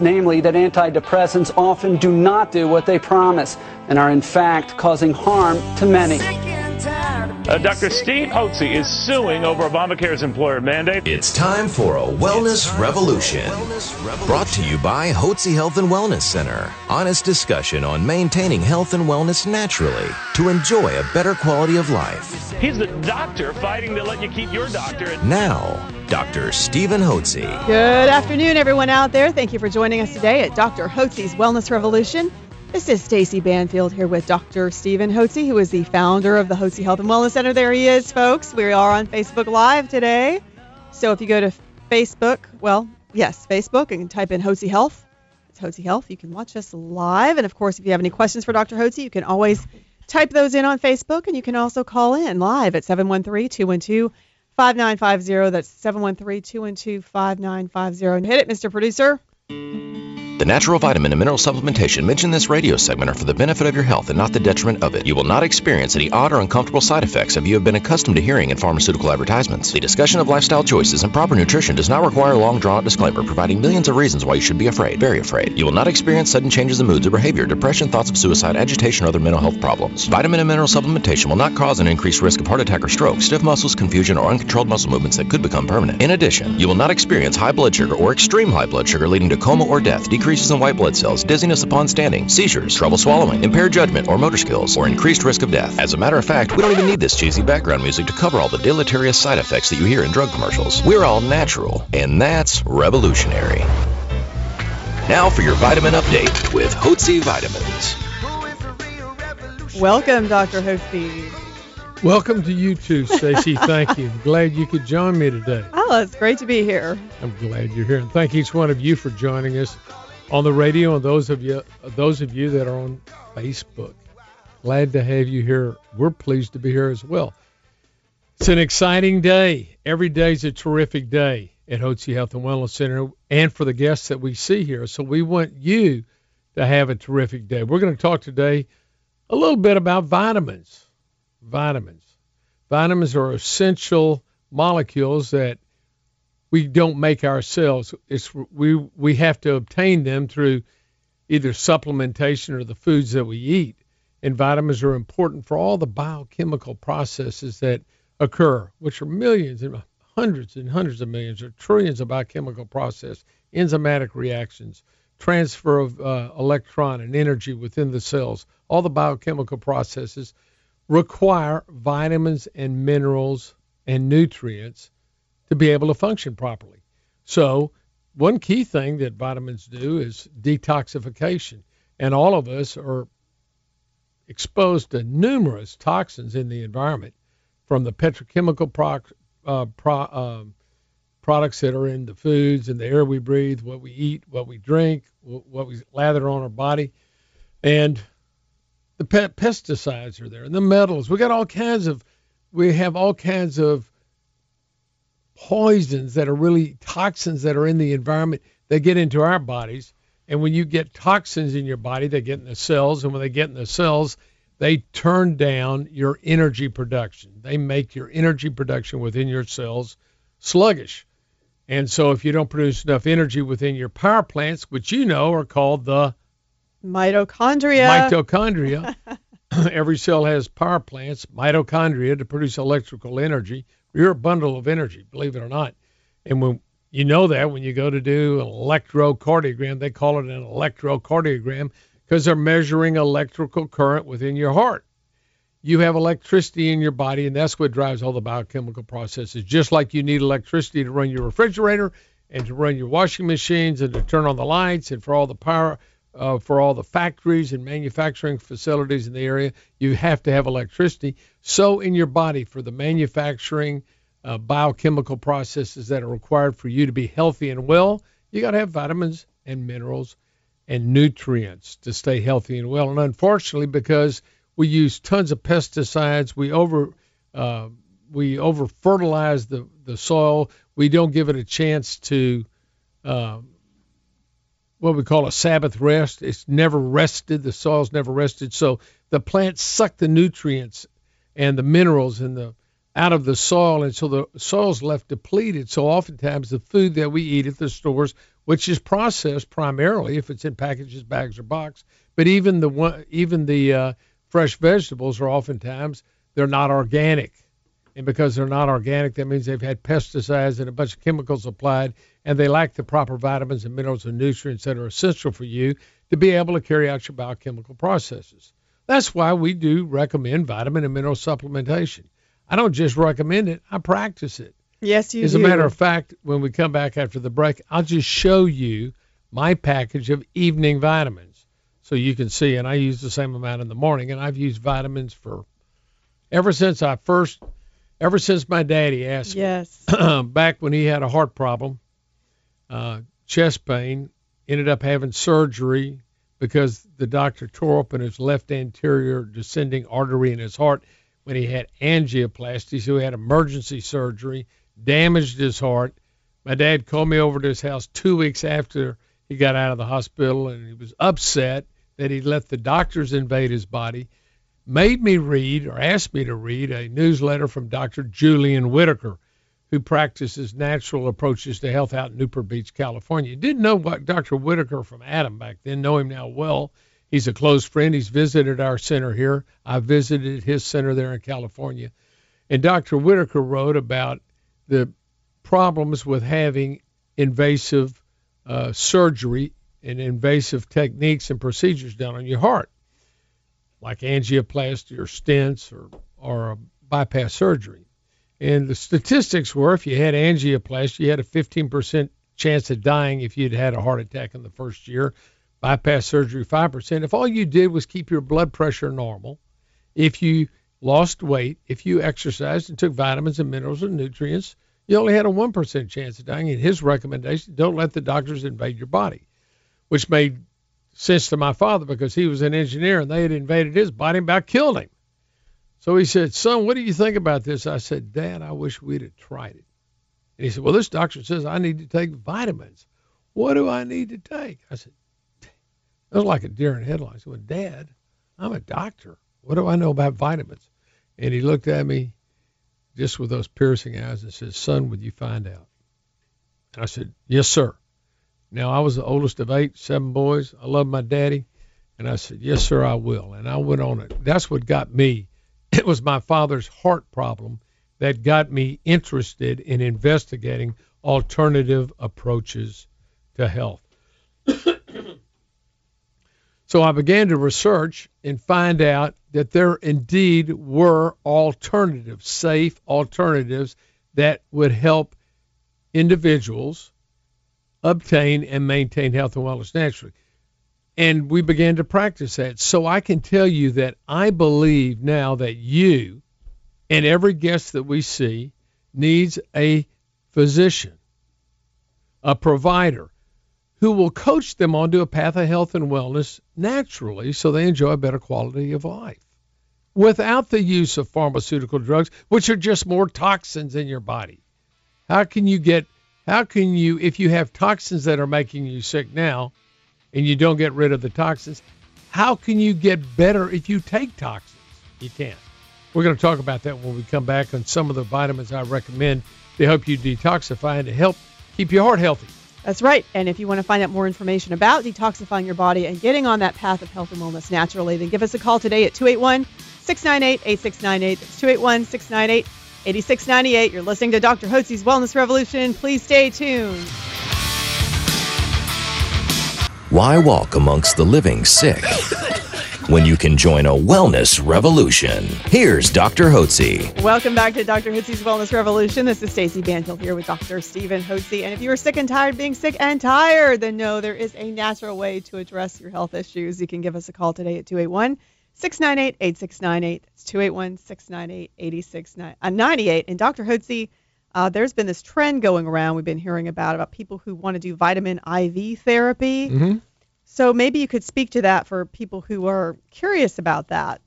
namely that antidepressants often do not do what they promise and are in fact causing harm to many. Uh, Dr. Steve Hotze is suing over Obamacare's employer mandate. It's time for a wellness revolution. Brought to you by Hotze Health and Wellness Center. Honest discussion on maintaining health and wellness naturally to enjoy a better quality of life. He's the doctor fighting to let you keep your doctor. Now, Dr. Stephen Hotze. Good afternoon, everyone out there. Thank you for joining us today at Dr. Hotze's Wellness Revolution. This is Stacy Banfield here with Dr. Stephen Hotze, who is the founder of the Hotze Health and Wellness Center. There he is, folks. We are on Facebook Live today. So if you go to Facebook, well, yes, Facebook, and type in Hotze Health, it's Hotze Health. You can watch us live. And of course, if you have any questions for Dr. Hotze, you can always type those in on Facebook, and you can also call in live at 713 212 5950. That's 713 212 5950. Hit it, Mr. Producer. The natural vitamin and mineral supplementation mentioned in this radio segment are for the benefit of your health and not the detriment of it. You will not experience any odd or uncomfortable side effects if you have been accustomed to hearing in pharmaceutical advertisements. The discussion of lifestyle choices and proper nutrition does not require a long drawn out disclaimer providing millions of reasons why you should be afraid, very afraid. You will not experience sudden changes in moods or behavior, depression, thoughts of suicide, agitation, or other mental health problems. Vitamin and mineral supplementation will not cause an increased risk of heart attack or stroke, stiff muscles, confusion, or uncontrolled muscle movements that could become permanent. In addition, you will not experience high blood sugar or extreme high blood sugar leading to coma or death, decreases in white blood cells cells, dizziness upon standing, seizures, trouble swallowing, impaired judgment or motor skills, or increased risk of death. As a matter of fact, we don't even need this cheesy background music to cover all the deleterious side effects that you hear in drug commercials. We're all natural, and that's revolutionary. Now for your vitamin update with Hotze Vitamins. Welcome, Dr. Hotze. Welcome to you too, Stacy. Thank you. Glad you could join me today. Oh, it's great to be here. I'm glad you're here, and thank each one of you for joining us on the radio and those of you those of you that are on Facebook. Glad to have you here. We're pleased to be here as well. It's an exciting day. Every day is a terrific day at Hotze Health and Wellness Center and for the guests that we see here. So we want you to have a terrific day. We're going to talk today a little bit about vitamins vitamins. Vitamins are essential molecules that we don't make ourselves. It's we we have to obtain them through either supplementation or the foods that we eat. And vitamins are important for all the biochemical processes that occur, which are millions and hundreds and hundreds of millions or trillions of biochemical process, enzymatic reactions, transfer of uh, electron and energy within the cells. All the biochemical processes require vitamins and minerals and nutrients to be able to function properly. So, one key thing that vitamins do is detoxification. And all of us are exposed to numerous toxins in the environment from the petrochemical uh, pro, uh, products that are in the foods and the air we breathe, what we eat, what we drink, what we lather on our body. And the pe- pesticides are there and the metals. We got all kinds of, we have all kinds of poisons that are really toxins that are in the environment that get into our bodies. And when you get toxins in your body, they get in the cells. And when they get in the cells, they turn down your energy production. They make your energy production within your cells sluggish. And so if you don't produce enough energy within your power plants, which you know are called the Mitochondria. Mitochondria. Every cell has power plants, mitochondria, to produce electrical energy. You're a bundle of energy, believe it or not. And when you know that when you go to do an electrocardiogram, they call it an electrocardiogram because they're measuring electrical current within your heart. You have electricity in your body, and that's what drives all the biochemical processes. Just like you need electricity to run your refrigerator and to run your washing machines and to turn on the lights and for all the power uh, for all the factories and manufacturing facilities in the area, you have to have electricity. So, in your body, for the manufacturing uh, biochemical processes that are required for you to be healthy and well, you got to have vitamins and minerals and nutrients to stay healthy and well. And unfortunately, because we use tons of pesticides, we over uh, we over fertilize the the soil. We don't give it a chance to uh, what we call a Sabbath rest. It's never rested. The soil's never rested. So the plants suck the nutrients and the minerals and the out of the soil, and so the soil's left depleted. So oftentimes the food that we eat at the stores, which is processed primarily if it's in packages, bags, or box. But even the one, even the uh, fresh vegetables are oftentimes they're not organic, and because they're not organic, that means they've had pesticides and a bunch of chemicals applied, and they lack the proper vitamins and minerals and nutrients that are essential for you to be able to carry out your biochemical processes. That's why we do recommend vitamin and mineral supplementation. I don't just recommend it; I practice it. Yes, you As do. a matter of fact, when we come back after the break, I'll just show you my package of evening vitamins so you can see. And I use the same amount in the morning. And I've used vitamins for ever since I first, ever since my daddy asked yes. me back when he had a heart problem, uh, chest pain, ended up having surgery because the doctor tore open his left anterior descending artery in his heart when he had angioplasty. So he had emergency surgery damaged his heart. My dad called me over to his house two weeks after he got out of the hospital, and he was upset that he let the doctors invade his body. Made me read, or asked me to read, a newsletter from Dr. Julian Whitaker, who practices natural approaches to health out in Newport Beach, California. Didn't know what Dr. Whitaker from Adam back then, know him now well. He's a close friend. He's visited our center here. I visited his center there in California. And Dr. Whitaker wrote about the problems with having invasive uh, surgery and invasive techniques and procedures done on your heart, like angioplasty or stents or, or bypass surgery. And the statistics were if you had angioplasty, you had a 15% chance of dying if you'd had a heart attack in the first year. Bypass surgery, 5%. If all you did was keep your blood pressure normal, if you lost weight, if you exercised and took vitamins and minerals and nutrients, you only had a 1% chance of dying. And his recommendation, don't let the doctors invade your body, which made sense to my father because he was an engineer and they had invaded his body and about killed him. So he said, son, what do you think about this? I said, Dad, I wish we'd have tried it. And he said, well, this doctor says I need to take vitamins. What do I need to take? I said, it was like a deer in headlights. Said, Dad, I'm a doctor. What do I know about vitamins? And he looked at me just with those piercing eyes and said, Son, would you find out? And I said, Yes, sir. Now, I was the oldest of eight, seven boys. I love my daddy. And I said, Yes, sir, I will. And I went on it. That's what got me. It was my father's heart problem that got me interested in investigating alternative approaches to health. so I began to research and find out that there indeed were alternatives, safe alternatives that would help individuals obtain and maintain health and wellness naturally. And we began to practice that. So I can tell you that I believe now that you and every guest that we see needs a physician, a provider who will coach them onto a path of health and wellness naturally so they enjoy a better quality of life without the use of pharmaceutical drugs, which are just more toxins in your body. How can you get, how can you, if you have toxins that are making you sick now and you don't get rid of the toxins, how can you get better if you take toxins? You can't. We're going to talk about that when we come back on some of the vitamins I recommend to help you detoxify and to help keep your heart healthy. That's right. And if you want to find out more information about detoxifying your body and getting on that path of health and wellness naturally, then give us a call today at 281 698 8698. That's 281 698 8698. You're listening to Dr. Hotze's Wellness Revolution. Please stay tuned. Why walk amongst the living sick when you can join a wellness revolution? Here's Dr. Hotze. Welcome back to Dr. Hotze's Wellness Revolution. This is Stacy Banfield here with Dr. Stephen Hotze. And if you are sick and tired of being sick and tired, then know there is a natural way to address your health issues. You can give us a call today at 281 698 8698. That's 281 698 8698. And Dr. Hotze, uh, there's been this trend going around we've been hearing about about people who want to do vitamin IV therapy. Mm-hmm. So maybe you could speak to that for people who are curious about that.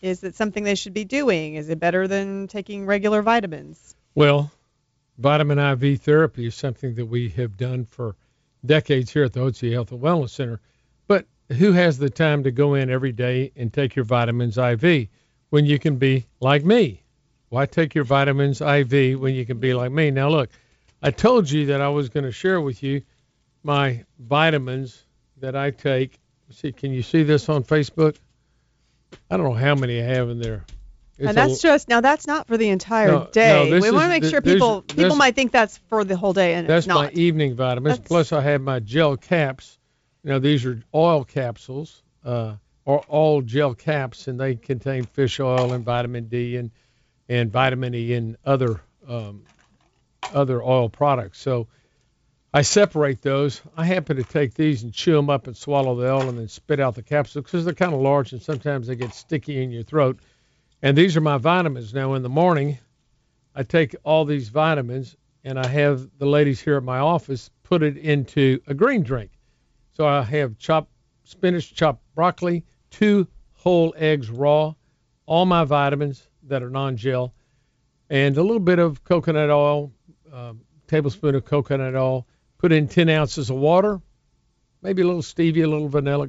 Is it something they should be doing? Is it better than taking regular vitamins? Well, vitamin IV therapy is something that we have done for decades here at the Hotze Health and Wellness Center. Who has the time to go in every day and take your vitamins IV when you can be like me? Why take your vitamins IV when you can be like me? Now, look, I told you that I was going to share with you my vitamins that I take. See, can you see this on Facebook? I don't know how many I have in there. It's and that's a, just now that's not for the entire No, no, day. this we want to make sure this- people this- people might think that's for the whole day and that's it's my evening vitamins. That's- Plus, I have my gel caps. Now these are oil capsules, uh, or all gel caps, and they contain fish oil and vitamin D and and vitamin E and other um, other oil products. So I separate those. I happen to take these and chew them up and swallow the oil and then spit out the capsules because they're kind of large and sometimes they get sticky in your throat. And these are my vitamins. Now in the morning, I take all these vitamins and I have the ladies here at my office put it into a green drink. So I have chopped spinach, chopped broccoli, two whole eggs raw, all my vitamins that are non-gel, and a little bit of coconut oil, um, tablespoon of coconut oil. Put in 10 ounces of water, maybe a little stevia, a little vanilla.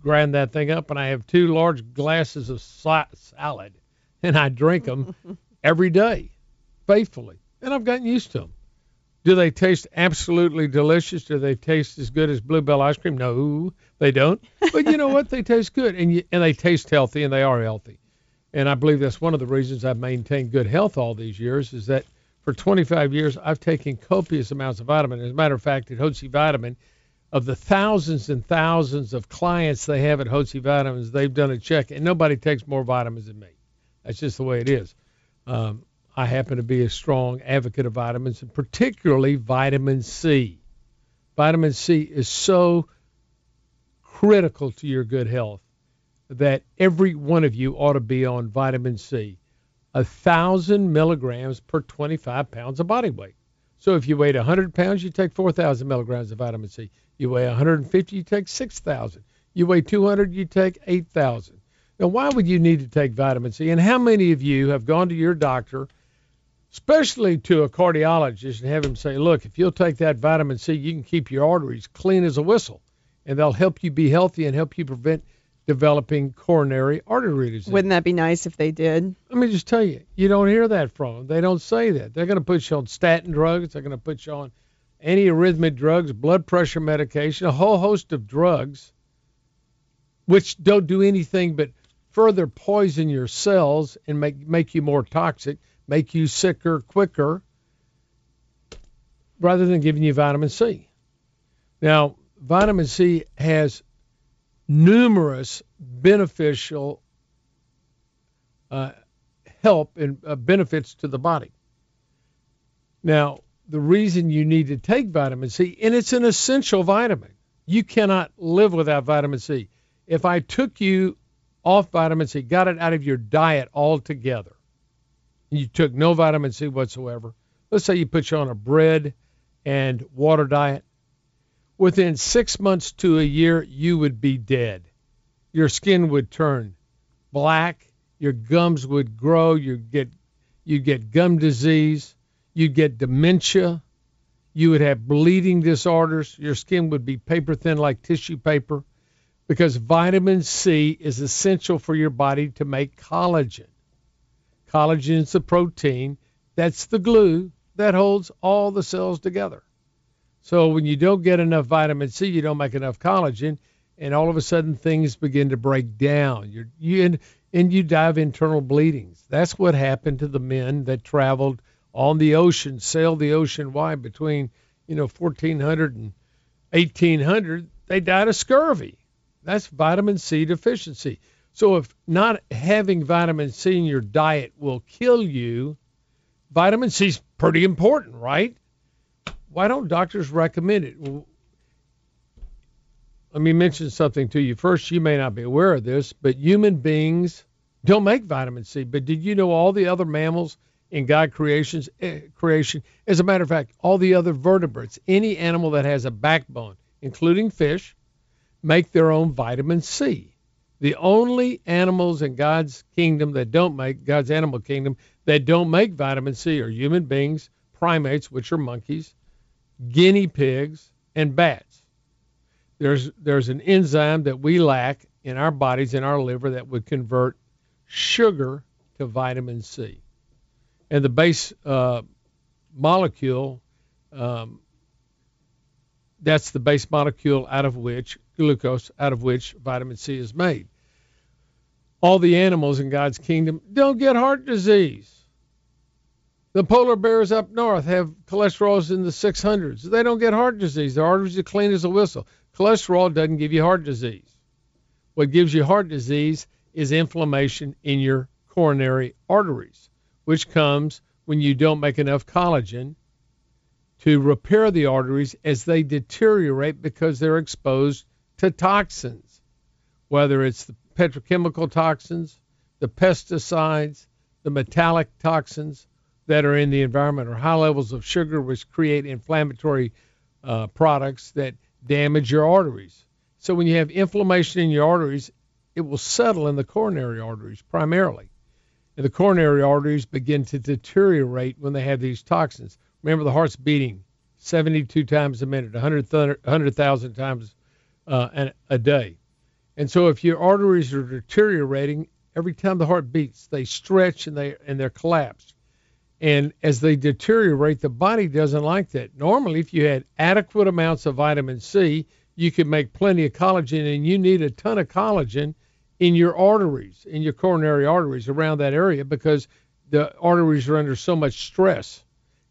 Grind that thing up, and I have two large glasses of salad, and I drink them every day, faithfully, and I've gotten used to them. Do they taste absolutely delicious? Do they taste as good as Bluebell ice cream? No, they don't. But you know what? They taste good, and you, and they taste healthy, and they are healthy. And I believe that's one of the reasons I've maintained good health all these years is that for 25 years I've taken copious amounts of vitamin. As a matter of fact, at Hotze Vitamin, of the thousands and thousands of clients they have at Hotze Vitamins, they've done a check, and nobody takes more vitamins than me. That's just the way it is. Um, I happen to be a strong advocate of vitamins, and particularly vitamin C. Vitamin C is so critical to your good health that every one of you ought to be on vitamin C. A thousand milligrams per 25 pounds of body weight. So if you weigh 100 pounds, you take 4,000 milligrams of vitamin C. You weigh 150, you take 6,000. You weigh 200, you take 8,000. Now, why would you need to take vitamin C? And how many of you have gone to your doctor, especially to a cardiologist, and have him say, look, if you'll take that vitamin C, you can keep your arteries clean as a whistle, and they'll help you be healthy and help you prevent developing coronary artery disease. Wouldn't that be nice if they did? Let me just tell you, you don't hear that from them. They don't say that. They're going to put you on statin drugs. They're going to put you on antiarrhythmic drugs, blood pressure medication, a whole host of drugs, which don't do anything but further poison your cells and make make you more toxic, make you sicker quicker, rather than giving you vitamin C. Now, vitamin C has numerous beneficial uh, help and uh, benefits to the body. Now, the reason you need to take vitamin C, and it's an essential vitamin. You cannot live without vitamin C. If I took you off vitamin C, got it out of your diet altogether, you took no vitamin C whatsoever, let's say you put you on a bread and water diet, within six months to a year, you would be dead. Your skin would turn black. Your gums would grow. You get you get gum disease. You'd get dementia. You would have bleeding disorders. Your skin would be paper thin like tissue paper because vitamin C is essential for your body to make collagen. Collagen is the protein that's the glue that holds all the cells together. So when you don't get enough vitamin C, you don't make enough collagen, and all of a sudden things begin to break down. You're, you and, and you die of internal bleedings. That's what happened to the men that traveled on the ocean, sailed the ocean wide between you know 1400 and 1800. They died of scurvy. That's vitamin C deficiency. So if not having vitamin C in your diet will kill you, vitamin C is pretty important, right? Why don't doctors recommend it? Well, let me mention something to you. First, you may not be aware of this, but human beings don't make vitamin C. But did you know all the other mammals in God creations eh, creation? As a matter of fact, all the other vertebrates, any animal that has a backbone, including fish, make their own vitamin C. The only animals in God's kingdom that don't make God's animal kingdom that don't make vitamin C are human beings, primates, which are monkeys, guinea pigs, and bats. There's there's an enzyme that we lack in our bodies in our liver that would convert sugar to vitamin C, and the base uh, molecule um, That's the base molecule out of which glucose, out of which vitamin C is made. All the animals in God's kingdom don't get heart disease. The polar bears up north have cholesterols in the 600s. They don't get heart disease. Their arteries are clean as a whistle. Cholesterol doesn't give you heart disease. What gives you heart disease is inflammation in your coronary arteries, which comes when you don't make enough collagen to repair the arteries as they deteriorate because they're exposed to toxins, whether it's the petrochemical toxins, the pesticides, the metallic toxins that are in the environment, or high levels of sugar, which create inflammatory uh, products that damage your arteries. So when you have inflammation in your arteries, it will settle in the coronary arteries primarily. And the coronary arteries begin to deteriorate when they have these toxins. Remember, the heart's beating 72 times a minute, 100,000 times uh, a day. And so if your arteries are deteriorating, every time the heart beats, they stretch and they and they're collapsed. And as they deteriorate, the body doesn't like that. Normally, if you had adequate amounts of vitamin C, you could make plenty of collagen, and you need a ton of collagen in your arteries, in your coronary arteries around that area, because the arteries are under so much stress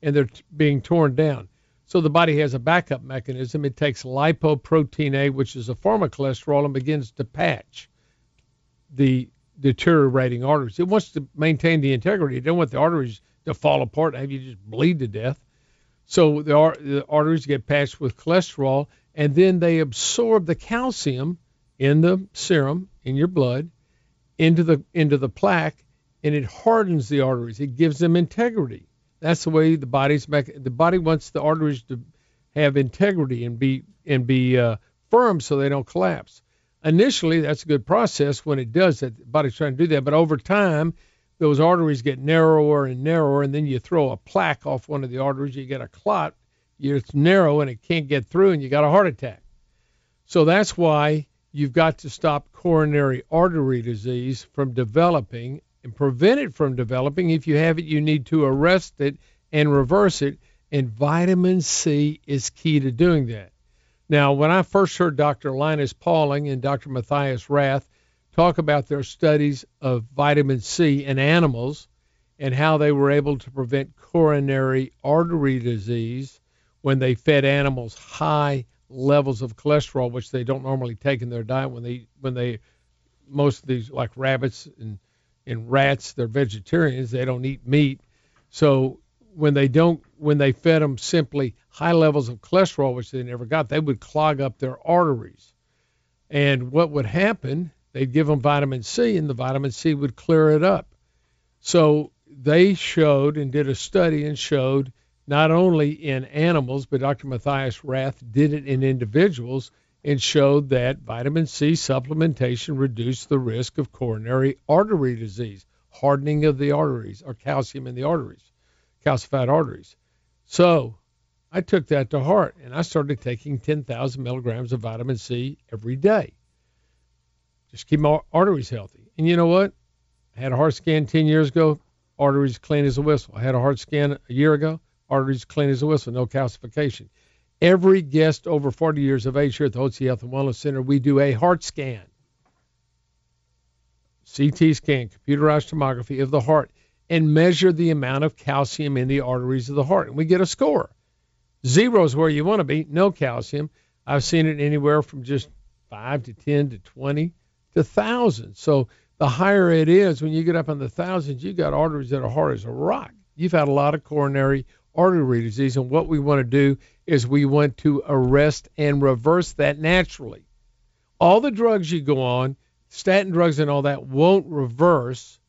and they're being torn down. So the body has a backup mechanism. It takes lipoprotein A, which is a form of cholesterol, and begins to patch the deteriorating arteries. It wants to maintain the integrity. It doesn't want the arteries to fall apart and have you just bleed to death. So the, ar- the arteries get patched with cholesterol, and then they absorb the calcium in the serum in your blood into the into the plaque, and it hardens the arteries. It gives them integrity. That's the way the body's mech- the body wants the arteries to have integrity and be and be uh, firm so they don't collapse. Initially, that's a good process when it does that. The body's trying to do that, but over time, those arteries get narrower and narrower, and then you throw a plaque off one of the arteries, you get a clot. It's narrow and it can't get through, and you got a heart attack. So that's why you've got to stop coronary artery disease from developing and prevent it from developing. If you have it, you need to arrest it and reverse it. And vitamin C is key to doing that. Now, when I first heard Dr. Linus Pauling and Dr. Matthias Rath talk about their studies of vitamin C in animals and how they were able to prevent coronary artery disease when they fed animals high levels of cholesterol, which they don't normally take in their diet when they when they most of these like rabbits and and rats, they're vegetarians. They don't eat meat. So when they don't, when they fed them simply high levels of cholesterol, which they never got, they would clog up their arteries. And what would happen? They'd give them vitamin C, and the vitamin C would clear it up. So they showed and did a study and showed not only in animals, but Dr. Matthias Rath did it in individuals and showed that vitamin C supplementation reduced the risk of coronary artery disease, hardening of the arteries, or calcium in the arteries, calcified arteries. So I took that to heart and I started taking 10,000 milligrams of vitamin C every day. Just keep my arteries healthy. And you know what? I had a heart scan 10 years ago, arteries clean as a whistle. I had a heart scan a year ago, arteries clean as a whistle, no calcification. Every guest over 40 years of age here at the Hotze Health and Wellness Center, we do a heart scan, CT scan, computerized tomography of the heart, and measure the amount of calcium in the arteries of the heart. And we get a score. Zero is where you want to be, no calcium. I've seen it anywhere from just 5 to 10 to 20 to thousands. So the higher it is, when you get up in the thousands, you've got arteries that are hard as a rock. You've had a lot of coronary artery disease. And what we want to do is we want to arrest and reverse that naturally. All the drugs you go on, statin drugs and all that, won't reverse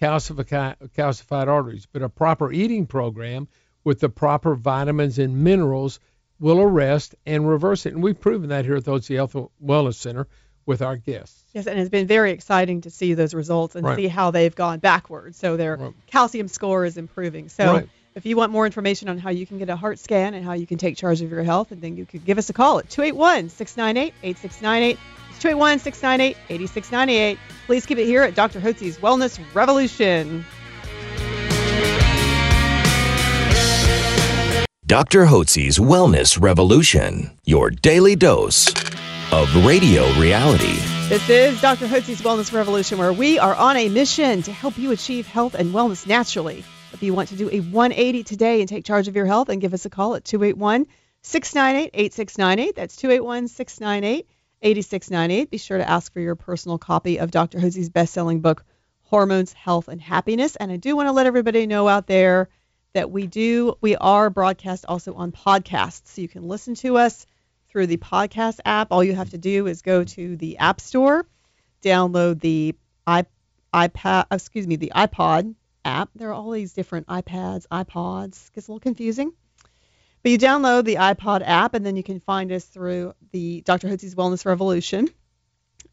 calcified, calcified arteries, but a proper eating program with the proper vitamins and minerals will arrest and reverse it. And we've proven that here at the Hotze Health Wellness Center with our guests. Yes, and it's been very exciting to see those results and right. see how they've gone backwards. So their right. calcium score is improving. So right. If you want more information on how you can get a heart scan and how you can take charge of your health, and then you could give us a call at 281 698 8698. 281 698 8698. Please keep it here at Dr. Hotze's Wellness Revolution. Dr. Hotze's Wellness Revolution, your daily dose of radio reality. This is Dr. Hotze's Wellness Revolution, where we are on a mission to help you achieve health and wellness naturally. If you want to do a 180 today and take charge of your health, and give us a call at 281 698 8698. That's 281 698 8698. Be sure to ask for your personal copy of Dr. Hotze's best selling book, Hormones, Health, and Happiness. And I do want to let everybody know out there that we do we are broadcast also on podcasts. So you can listen to us through the podcast app. All you have to do is go to the App Store, download the iPad, excuse me, the iPod app. There are all these different iPads, iPods. Gets a little confusing. But you download the iPod app, and then you can find us through the Dr. Hotze's Wellness Revolution.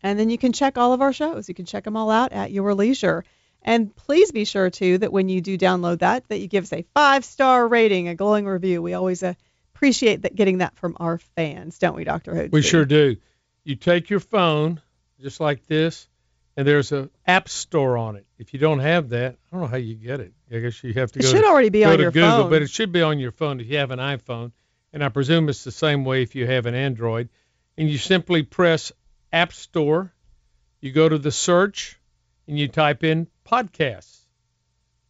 And then you can check all of our shows. You can check them all out at your leisure. And please be sure too that when you do download that, that you give us a five star rating, a glowing review. We always appreciate that getting that from our fans, don't we, Dr. Hotze? We sure do. You take your phone just like this, and there's a app store on it. If you don't have that, I don't know how you get it. I guess you have to It go. should to, already be go on to your Google, phone. but it should be on your phone if you have an iPhone, and I presume it's the same way if you have an Android. And you simply press App Store. You go to the search, and you type in podcasts,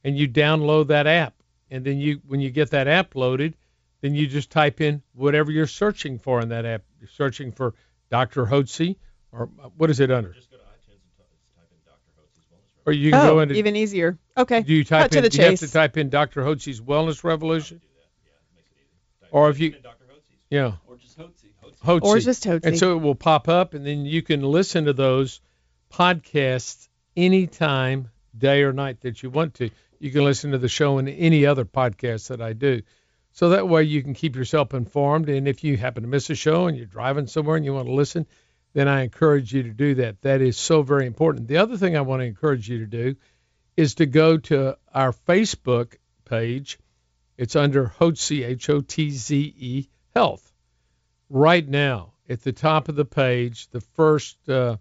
and you download that app. And then you, when you get that app loaded, then you just type in whatever you're searching for in that app. You're searching for Dr. Hotze, or uh, what is it under? Just go to iTunes and type in Dr. Hotze's Wellness Or you can oh, go into. even easier. Okay. do you type Cut to in? the do you have to type in Dr. Hotze's Wellness Revolution? Or if you, yeah, Or just Hotze. Hotze. Or just Hotze. And so it will pop up, and then you can listen to those podcasts anytime, day or night that you want to. You can listen to the show and any other podcast that I do. So that way you can keep yourself informed. And if you happen to miss a show and you're driving somewhere and you want to listen, then I encourage you to do that. That is so very important. The other thing I want to encourage you to do is to go to our Facebook page. It's under Hotze, H O T Z E, Health. Right now, at the top of the page, the first uh,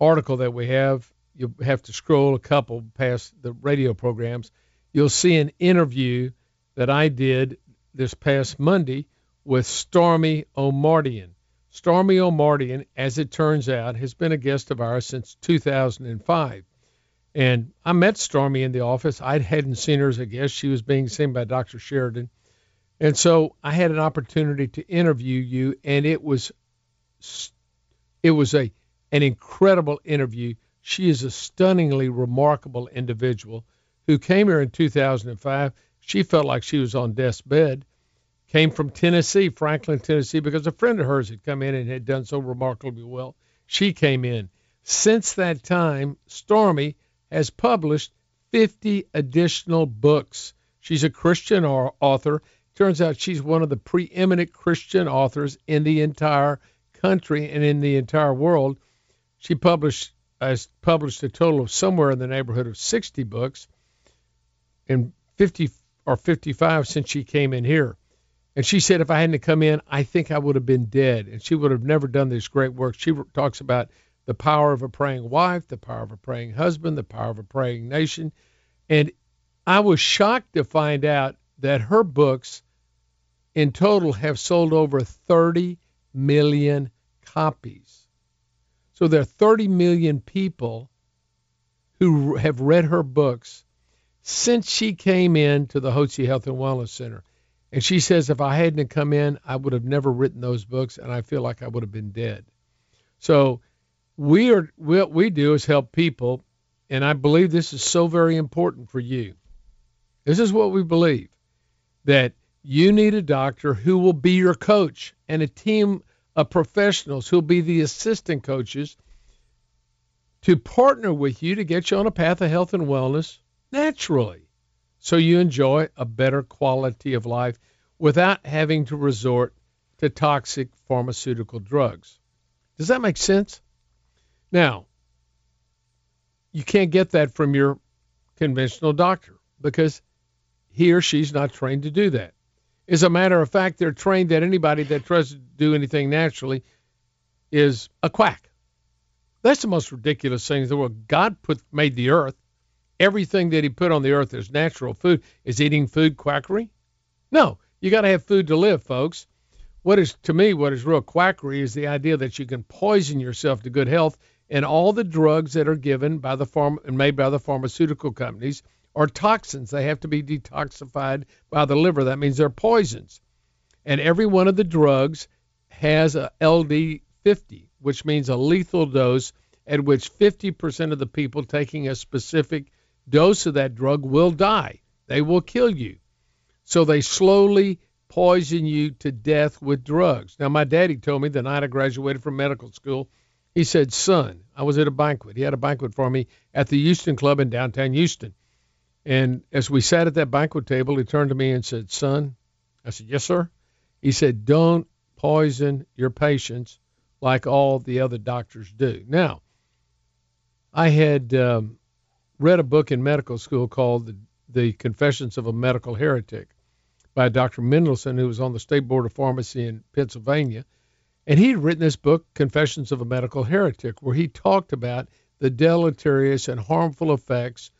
article that we have, you'll have to scroll a couple past the radio programs. You'll see an interview that I did this past Monday with Stormie Omartian. Stormie Omartian, as it turns out, has been a guest of ours since 2005. And I met Stormie in the office. I hadn't seen her as a guest. She was being seen by Dr. Sheridan. And so I had an opportunity to interview you, and it was it was a an incredible interview. She is a stunningly remarkable individual who came here in 2005. She felt like she was on death's bed. Came from Tennessee, Franklin, Tennessee, because a friend of hers had come in and had done so remarkably well. She came in. Since that time, Stormie has published 50 additional books. She's a Christian author. Turns out she's one of the preeminent Christian authors in the entire country and in the entire world. She published has published a total of somewhere in the neighborhood of 60 books and 50 or 55 since she came in here. And she said if I hadn't come in, I think I would have been dead. And she would have never done this great work. She talks about the power of a praying wife, the power of a praying husband, the power of a praying nation. And I was shocked to find out that her books in total have sold over 30 million copies. So there are 30 million people who have read her books since she came in to the Hotze Health and Wellness Center. And she says if I hadn't come in, I would have never written those books, and I feel like I would have been dead. So we are what we do is help people, and I believe this is so very important for you. This is what we believe that you need a doctor who will be your coach and a team of professionals who'll be the assistant coaches to partner with you to get you on a path of health and wellness naturally so you enjoy a better quality of life without having to resort to toxic pharmaceutical drugs. Does that make sense? Now, you can't get that from your conventional doctor because he or she's not trained to do that. As a matter of fact, they're trained that anybody that tries to do anything naturally is a quack. That's the most ridiculous thing in the world. God put made the earth. Everything that he put on the earth as natural food is eating food quackery? No. You got to have food to live, folks. What is to me what is real quackery is the idea that you can poison yourself to good health, and all the drugs that are given by the farm and made by the pharmaceutical companies are toxins. They have to be detoxified by the liver. That means they're poisons. And every one of the drugs has a LD 50, which means a lethal dose at which 50% of the people taking a specific dose of that drug will die. They will kill you. So they slowly poison you to death with drugs. Now, my daddy told me the night I graduated from medical school, he said, Son, I was at a banquet. He had a banquet for me at the Houston Club in downtown Houston. And as we sat at that banquet table, he turned to me and said, Son, I said, Yes, sir. He said, Don't poison your patients like all the other doctors do. Now, I had um, read a book in medical school called the, Confessions of a Medical Heretic by Dr. Mendelsohn, who was on the State Board of Pharmacy in Pennsylvania. And he had written this book, Confessions of a Medical Heretic, where he talked about the deleterious and harmful effects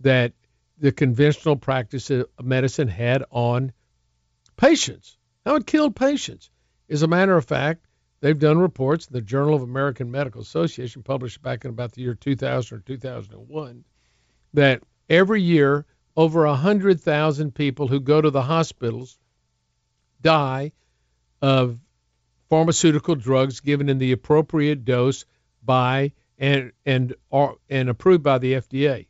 that the conventional practice of medicine had on patients. How it killed patients. As a matter of fact, they've done reports in the Journal of American Medical Association, published back in about the year 2000 or 2001, that every year over 100,000 people who go to the hospitals die of pharmaceutical drugs given in the appropriate dose by and and are and approved by the FDA.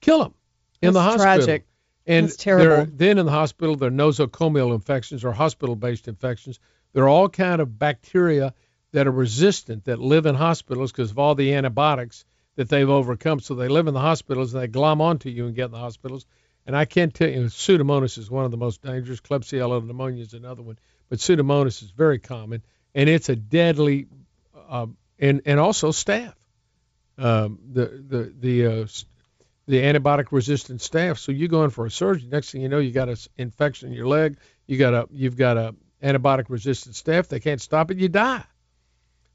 Kill them in That's the hospital. tragic. And That's terrible. then in the hospital, there are nosocomial infections or hospital-based infections. There are all kind of bacteria that are resistant that live in hospitals because of all the antibiotics that they've overcome. So they live in the hospitals and they glom onto you and get in the hospitals. And I can't tell you, Pseudomonas is one of the most dangerous. Klebsiella pneumonia is another one, but Pseudomonas is very common, and it's a deadly, uh, and and also staph. Um, the the the uh, the antibiotic resistant staph. So you go in for a surgery. Next thing you know, you got an infection in your leg. You got a you've got a antibiotic resistant staph. They can't stop it. You die.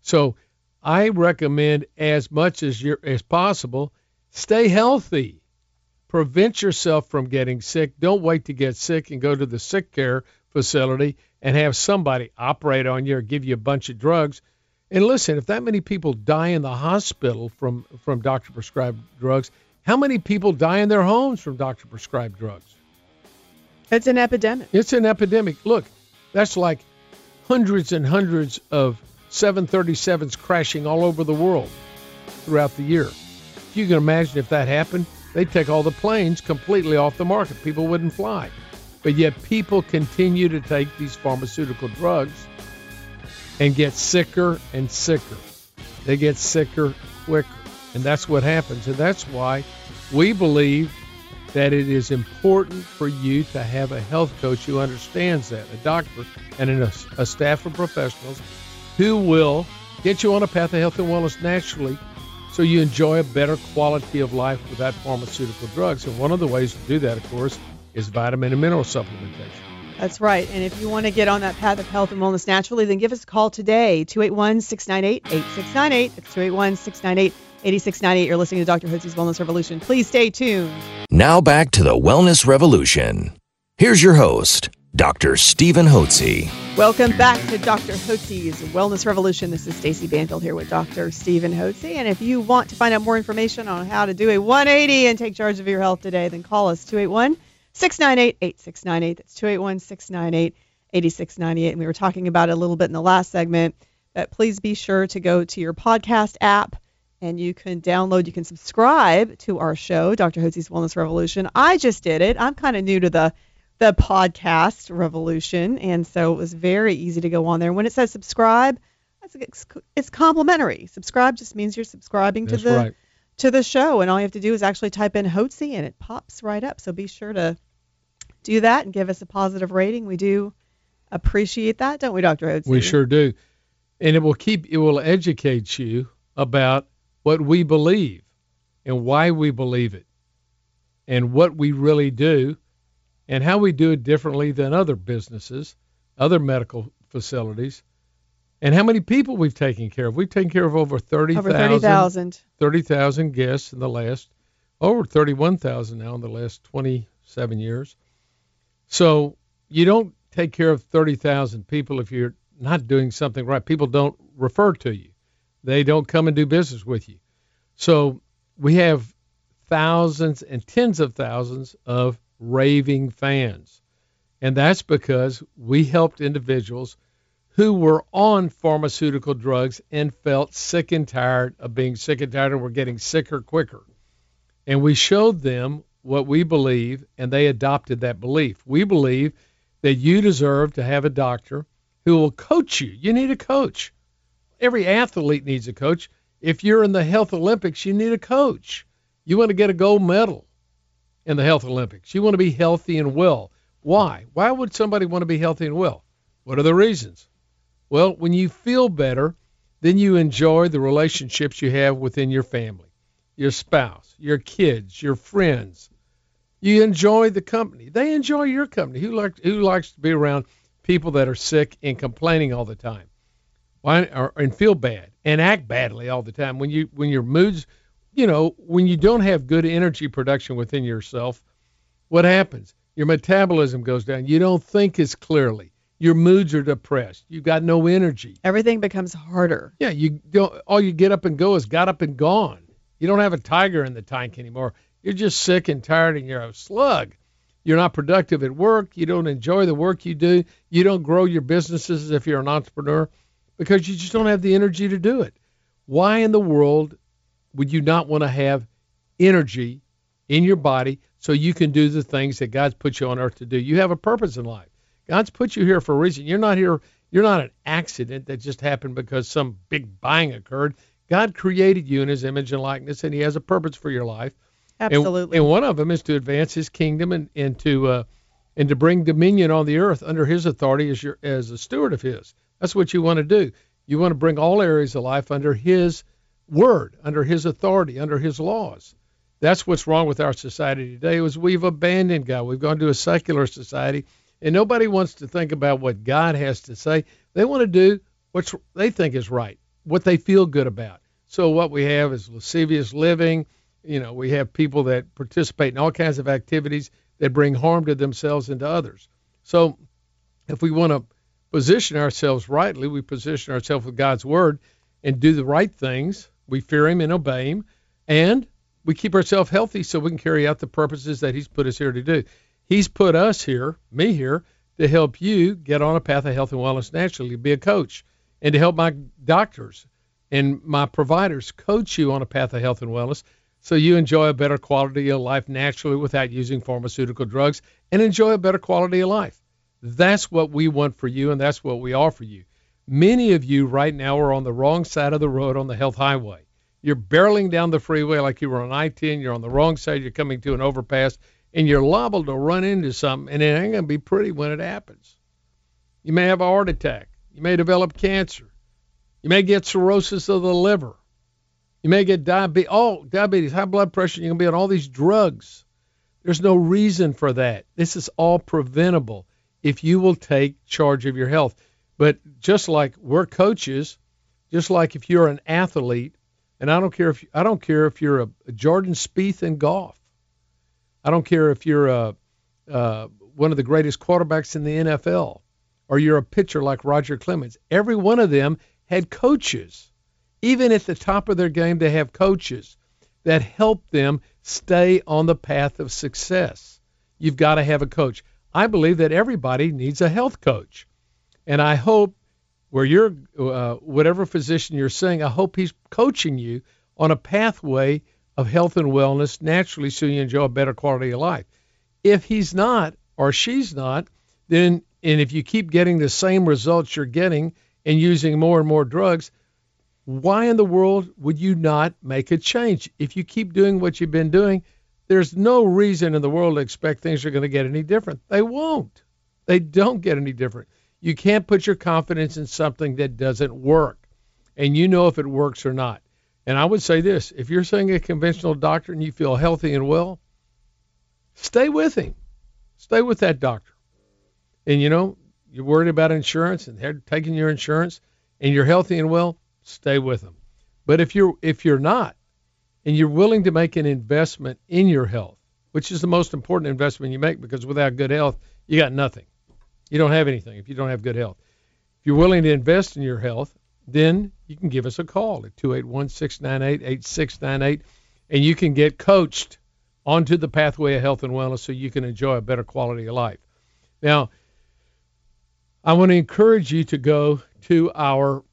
So I recommend as much as you as possible, stay healthy. Prevent yourself from getting sick. Don't wait to get sick and go to the sick care facility and have somebody operate on you or give you a bunch of drugs. And listen, if that many people die in the hospital from from doctor prescribed drugs, how many people die in their homes from doctor prescribed drugs? It's an epidemic. It's an epidemic. Look, that's like hundreds and hundreds of 737s crashing all over the world throughout the year. If you can imagine if that happened, they'd take all the planes completely off the market. People wouldn't fly. But yet people continue to take these pharmaceutical drugs and get sicker and sicker. They get sicker quicker. And that's what happens. And that's why we believe that it is important for you to have a health coach who understands that, a doctor and a, a staff of professionals who will get you on a path of health and wellness naturally so you enjoy a better quality of life without pharmaceutical drugs. And one of the ways to do that, of course, is vitamin and mineral supplementation. That's right. And if you want to get on that path of health and wellness naturally, then give us a call today, 281 698 8698. It's 281 698 8698. You're listening to Dr. Hotze's Wellness Revolution. Please stay tuned. Now back to the Wellness Revolution. Here's your host, Dr. Stephen Hotze. Welcome back to Dr. Hotze's Wellness Revolution. This is Stacy Banfield here with Dr. Stephen Hotze. And if you want to find out more information on how to do a 180 and take charge of your health today, then call us 281 698 8698. That's 281 698 8698. And we were talking about it a little bit in the last segment. But please be sure to go to your podcast app and you can download, you can subscribe to our show, Dr. Hotze's Wellness Revolution. I just did it. I'm kind of new to the the podcast revolution, and so it was very easy to go on there. When it says subscribe, it's, it's complimentary. Subscribe just means you're subscribing That's to the right. to the show, and all you have to do is actually type in Hotze, and it pops right up. So be sure to do that and give us a positive rating. We do appreciate that, don't we, Dr. Hotze? We sure do. And it will keep it will educate you about what we believe and why we believe it and what we really do and how we do it differently than other businesses, other medical facilities, and how many people we've taken care of. We've taken care of over 30,000 Over 30,000. 30,000 guests in the last over 31,000 now in the last 27 years. So you don't take care of 30,000 people if you're not doing something right. People don't refer to you. They don't come and do business with you. So we have thousands and tens of thousands of raving fans. And that's because we helped individuals who were on pharmaceutical drugs and felt sick and tired of being sick and tired and were getting sicker quicker. And we showed them what we believe, and they adopted that belief. We believe that you deserve to have a doctor who will coach you. You need a coach. Every athlete needs a coach. If you're in the health Olympics, you need a coach. You want to get a gold medal in the health Olympics. You want to be healthy and well. Why? Why would somebody want to be healthy and well? What are the reasons? Well, when you feel better, then you enjoy the relationships you have within your family, your spouse, your kids, your friends. You enjoy the company. They enjoy your company. Who likes who likes to be around people that are sick and complaining all the time? Why or, and feel bad and act badly all the time when you when your moods, you know, when you don't have good energy production within yourself, what happens? Your metabolism goes down. You don't think as clearly. Your moods are depressed. You've got no energy. Everything becomes harder. Yeah, you don't. All you get up and go is got up and gone. You don't have a tiger in the tank anymore. You're just sick and tired, and you're a slug. You're not productive at work. You don't enjoy the work you do. You don't grow your businesses if you're an entrepreneur because you just don't have the energy to do it. Why in the world would you not want to have energy in your body so you can do the things that God's put you on earth to do. You have a purpose in life. God's put you here for a reason. You're not here. You're not an accident that just happened because some big bang occurred. God created you in His image and likeness, and He has a purpose for your life. Absolutely. And, and one of them is to advance His kingdom and, and to uh, and to bring dominion on the earth under His authority as your as a steward of His. That's what you want to do. You want to bring all areas of life under His word, under His authority, under His laws. That's what's wrong with our society today. Is we've abandoned God. We've gone to a secular society, and nobody wants to think about what God has to say. They want to do what they think is right, what they feel good about. So what we have is lascivious living. You know, we have people that participate in all kinds of activities that bring harm to themselves and to others. So if we want to position ourselves rightly, we position ourselves with God's word and do the right things. We fear Him and obey Him, and we keep ourselves healthy so we can carry out the purposes that He's put us here to do. He's put us here, me here, to help you get on a path of health and wellness naturally, be a coach, and to help my doctors and my providers coach you on a path of health and wellness so you enjoy a better quality of life naturally without using pharmaceutical drugs and enjoy a better quality of life. That's what we want for you, and that's what we offer you. Many of you right now are on the wrong side of the road on the health highway. You're barreling down the freeway like you were on I-10. You're on the wrong side. You're coming to an overpass, and you're liable to run into something, and it ain't gonna be pretty when it happens. You may have a heart attack. You may develop cancer. You may get cirrhosis of the liver. You may get diabetes. Oh, diabetes, high blood pressure. You're gonna be on all these drugs. There's no reason for that. This is all preventable if you will take charge of your health. But just like we're coaches, just like if you're an athlete, and I don't care if I don't care if you're a, a Jordan Spieth in golf. I don't care if you're a, uh, one of the greatest quarterbacks in the NFL, or you're a pitcher like Roger Clemens. Every one of them had coaches. Even at the top of their game, they have coaches that help them stay on the path of success. You've got to have a coach. I believe that everybody needs a health coach. And I hope where you're, uh, whatever physician you're seeing, I hope he's coaching you on a pathway of health and wellness naturally so you enjoy a better quality of life. If he's not or she's not, then, and if you keep getting the same results you're getting and using more and more drugs, why in the world would you not make a change? If you keep doing what you've been doing, there's no reason in the world to expect things are going to get any different. They won't. They don't get any different. You can't put your confidence in something that doesn't work, and you know if it works or not. And I would say this if you're seeing a conventional doctor and you feel healthy and well, stay with him. Stay with that doctor. And you know, you're worried about insurance and they're taking your insurance and you're healthy and well, stay with them. But if you're if you're not and you're willing to make an investment in your health, which is the most important investment you make because without good health, you got nothing. You don't have anything if you don't have good health. If you're willing to invest in your health, then you can give us a call at 281-698-8698 and you can get coached onto the pathway of health and wellness so you can enjoy a better quality of life. Now, I want to encourage you to go to our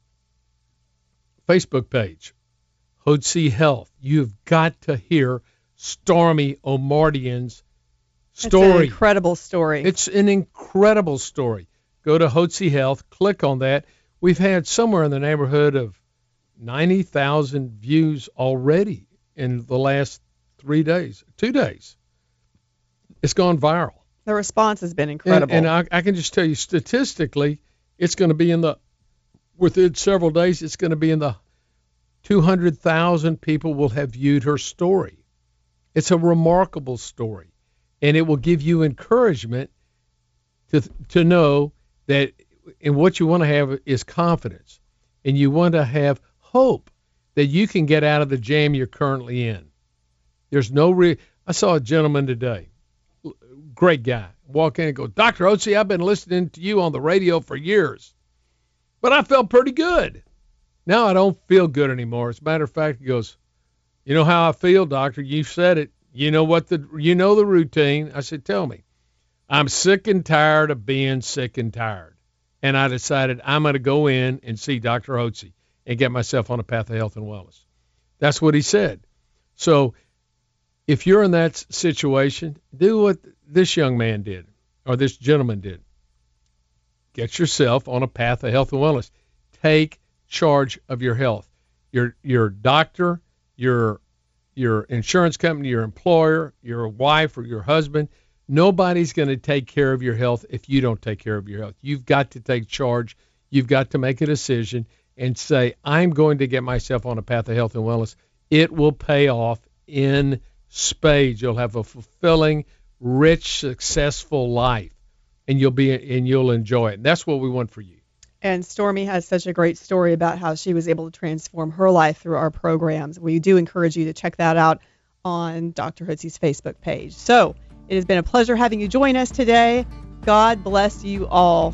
Facebook page, Hotze Health. You've got to hear Stormie Omartian's story. It's an incredible story. It's an incredible story. Go to Hotze Health, click on that. We've had somewhere in the neighborhood of 90,000 views already in the last three days, two days. It's gone viral. The response has been incredible. And, and I, I, can just tell you statistically, it's going to be in the, within several days, it's going to be in the 200,000 people will have viewed her story. It's a remarkable story. And it will give you encouragement to, to know that and what you want to have is confidence. And you want to have hope that you can get out of the jam you're currently in. There's no re- I saw a gentleman today great guy. Walk in and go, Dr. Hotze, I've been listening to you on the radio for years, but I felt pretty good. Now I don't feel good anymore. As a matter of fact, he goes, You know how I feel, doctor? You said it. You know what the you know the routine. I said, Tell me. I'm sick and tired of being sick and tired. And I decided I'm going to go in and see Dr. Hotze and get myself on a path of health and wellness. That's what he said. So if you're in that situation, do what this young man did or this gentleman did. Get yourself on a path of health and wellness. Take charge of your health. Your your doctor, your your insurance company, your employer, your wife or your husband, nobody's going to take care of your health if you don't take care of your health. You've got to take charge. You've got to make a decision and say, I'm going to get myself on a path of health and wellness. It will pay off in spades. You'll have a fulfilling, rich, successful life, and you'll be and you'll enjoy it. And that's what we want for you. And Stormie has such a great story about how she was able to transform her life through our programs. We do encourage you to check that out on Dr. Hotze's Facebook page. So it has been a pleasure having you join us today. God bless you all.